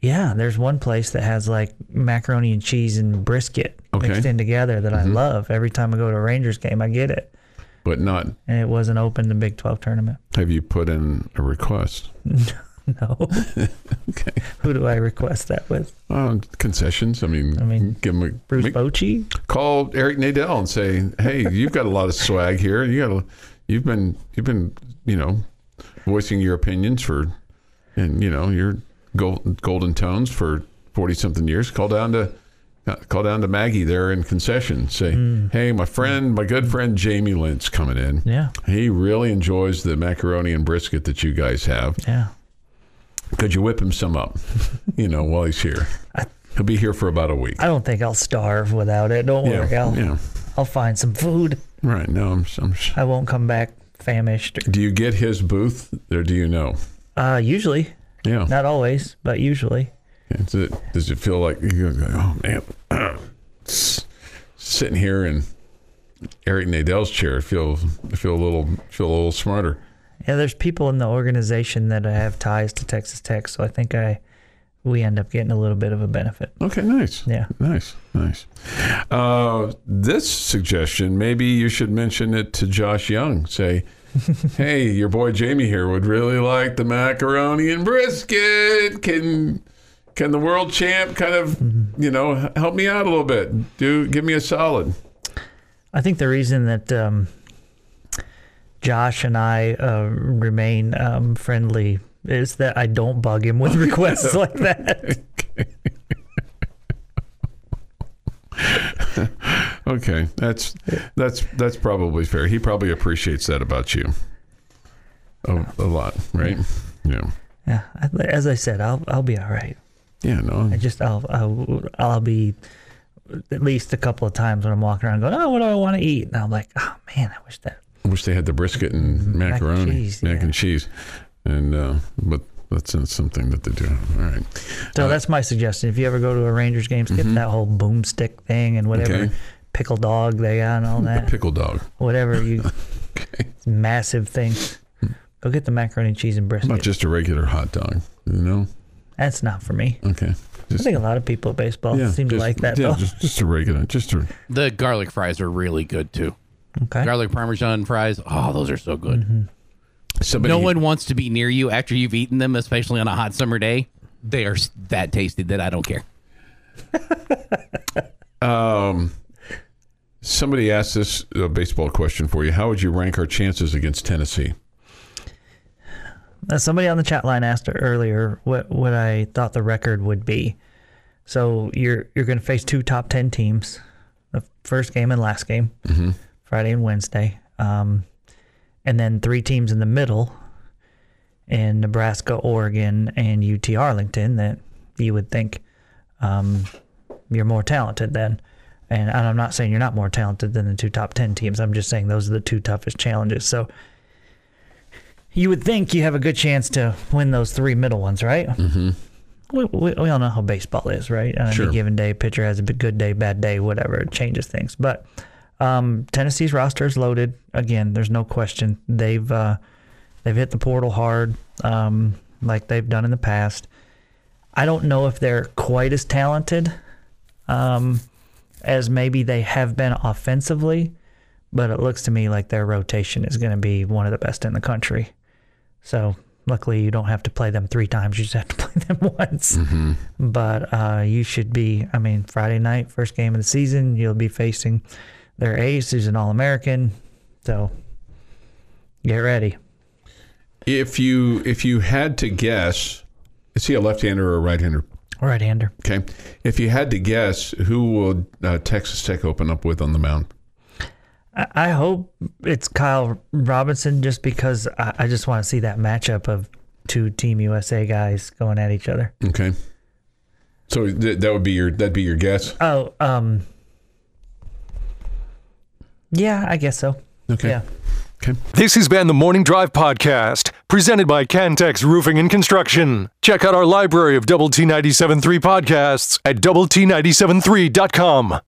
S4: Yeah, there's one place that has like macaroni and cheese and brisket
S3: Okay. Mm-hmm.
S4: mixed in together that I love. Every time I go to a Rangers game, I get it,
S3: but not?
S4: and it wasn't open in the Big Twelve tournament.
S3: Have you put in a request?
S4: No.
S3: Okay.
S4: Who do I request that with?
S3: Uh, concessions. I mean,
S4: I mean,
S3: give them a,
S4: Bruce
S3: make-
S4: Bochy?
S3: call Eric Nadel and say, "Hey, you've got a lot of swag here. You got, a, you've been, you've been, you know, voicing your opinions for, and you know, your gold, golden tones for forty something years. Call down to, uh, call down to Maggie there in concession. Say, hmm. hey, my friend, my good hmm. friend Jamie Lynch coming in.
S4: Yeah,
S3: He really enjoys the macaroni and brisket that you guys have.
S4: yeah.
S3: Could you whip him some up, you know, while he's here?
S4: I,
S3: He'll be here for about a week.
S4: I don't think I'll starve without it. Don't
S3: Yeah,
S4: worry. I'll,
S3: yeah.
S4: I'll find some food.
S3: Right. No, I'm, I'm.
S4: I won't come back famished.
S3: Do you get his booth, or do you know?
S4: Uh, usually,
S3: Yeah.
S4: not always, but usually.
S3: Does it feel like oh man, sitting here in Eric Nadel's chair, I feel feel a little feel a little smarter.
S4: Yeah, there's people in the organization that have ties to Texas Tech, so I think I we end up getting a little bit of a benefit.
S3: Okay, nice.
S4: Yeah.
S3: nice, nice. Uh, this suggestion, maybe you should mention it to Josh Jung. Say, hey, your boy Jamie here would really like the macaroni and brisket. Can can the world champ kind of you know help me out a little bit? Do give me a solid.
S4: I think the reason that um, Josh and I uh, remain um, friendly is that I don't bug him with requests like that.
S3: Okay, that's that's that's probably fair. He probably appreciates that about you a, a lot, right? Yeah,
S4: Yeah, I- as I said, I'll I'll be all right.
S3: yeah. No,
S4: I just I'll I'll, I'll be at least a couple of times when I'm walking around going, oh, what do I want to eat? And I'm like, oh man, I wish that.
S3: I wish they had the brisket and macaroni,
S4: cheese,
S3: mac
S4: yeah.
S3: and cheese, and uh, but that's not something that they do. All right,
S4: So that's my suggestion. If you ever go to a Rangers game, skip that whole boomstick thing and whatever
S3: Mm-hmm. Okay.
S4: Pickle dog they got and all that.
S3: pickle dog.
S4: whatever you
S3: Okay,
S4: massive thing. Go get the macaroni and cheese and brisket.
S3: not just a regular hot dog. You know?
S4: That's not for me.
S3: Okay,
S4: I think a lot of people at baseball
S3: yeah,
S4: seem to
S3: just-
S4: like that
S3: Yeah,
S4: though.
S3: just, just a regular, just a
S5: The garlic fries are really good too.
S4: okay.
S5: Garlic parmesan fries. Oh, those are so good.
S3: somebody.
S5: No one wants to be near you after you've eaten them, especially on a hot summer day. They are that tasty that I don't care.
S3: Um, somebody asked this uh, baseball question for you. How would you rank our chances against Tennessee?
S4: Uh, somebody on the chat line asked earlier what what I thought the record would be. So you're you're going to face two top ten teams, the first game and last game, Friday and Wednesday, um, and then three teams in the middle, in Nebraska, Oregon, and UT Arlington. That you would think um, you're more talented than. And I'm not saying you're not more talented than the two top ten teams. I'm just saying those are the two toughest challenges. So you would think you have a good chance to win those three middle ones, right? Mm-hmm. We, we, we all know how baseball is, right? On
S3: Sure.
S4: any given day, pitcher has a good day, bad day, whatever. It changes things. But um, Tennessee's roster is loaded. Again, there's no question. They've uh, they've hit the portal hard, um, like they've done in the past. I don't know if they're quite as talented um, as maybe they have been offensively, but it looks to me like their rotation is going to be one of the best in the country. So luckily, you don't have to play them three times; you just have to play them once. But uh, you should be. I mean, Friday night, first game of the season, you'll be facing their ace, who's an All-American. So get ready.
S3: If you if you had to guess, is he a left-hander or a right-hander?
S4: Right-hander.
S3: Okay. If you had to guess, who will uh, Texas Tech open up with on the mound?
S4: I I hope it's Kyle Robinson, just because I, I just want to see that matchup of two Team USA guys going at each other.
S3: Okay. So th- that would be your that'd be your guess.
S4: Oh, um, yeah, I guess so.
S3: Okay.
S4: Yeah.
S3: Okay.
S1: This has been the Morning Drive Podcast, presented by Cantex Roofing and Construction. Check out our library of Double T 97.3 podcasts at Double T 97.3.com.